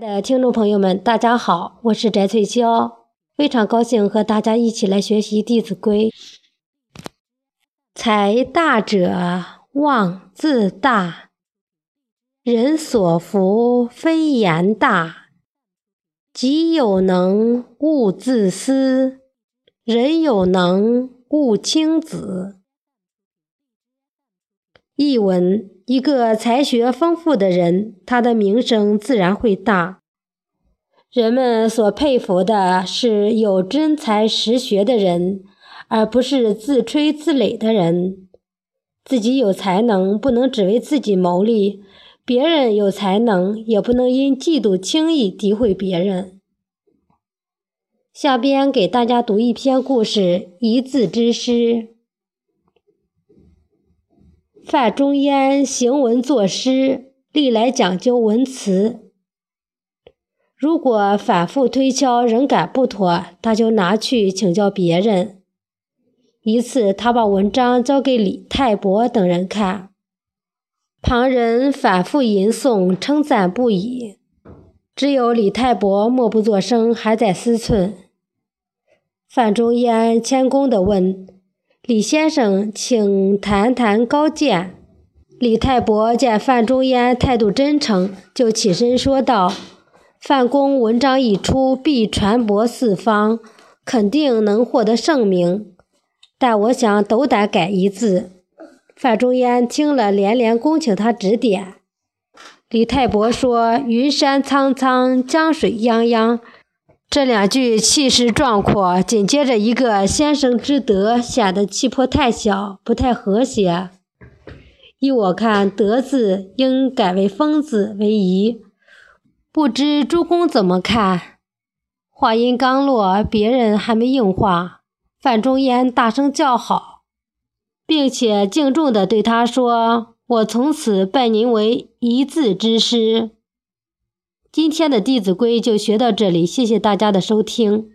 的听众朋友们，大家好，我是翟翠娇，非常高兴和大家一起来学习《弟子规》。财大者望自大，人所服非言大。己有能，勿自私；人有能，勿轻訾。译文。一个才学丰富的人，他的名声自然会大。人们所佩服的是有真才实学的人，而不是自吹自擂的人。自己有才能，不能只为自己谋利；别人有才能，也不能因嫉妒轻易诋毁别人。下边给大家读一篇故事，一字之诗。范仲淹行文作诗，历来讲究文辞。如果反复推敲仍感不妥，他就拿去请教别人。一次，他把文章交给李泰伯等人看，旁人反复吟诵，称赞不已，只有李泰伯默不作声，还在思忖。范仲淹谦恭地问。李先生，请谈谈高见。李太伯见范仲淹态度真诚，就起身说道：“范公文章一出，必传播四方，肯定能获得盛名。但我想斗胆改一字。”范仲淹听了，连连恭请他指点。李太伯说：“云山苍苍，江水泱泱。”这两句气势壮阔，紧接着一个“先生之德”显得气魄太小，不太和谐。依我看，“德”字应改为“风”字为宜。不知诸公怎么看？话音刚落，别人还没应话，范仲淹大声叫好，并且敬重地对他说：“我从此拜您为一字之师。”今天的《弟子规》就学到这里，谢谢大家的收听。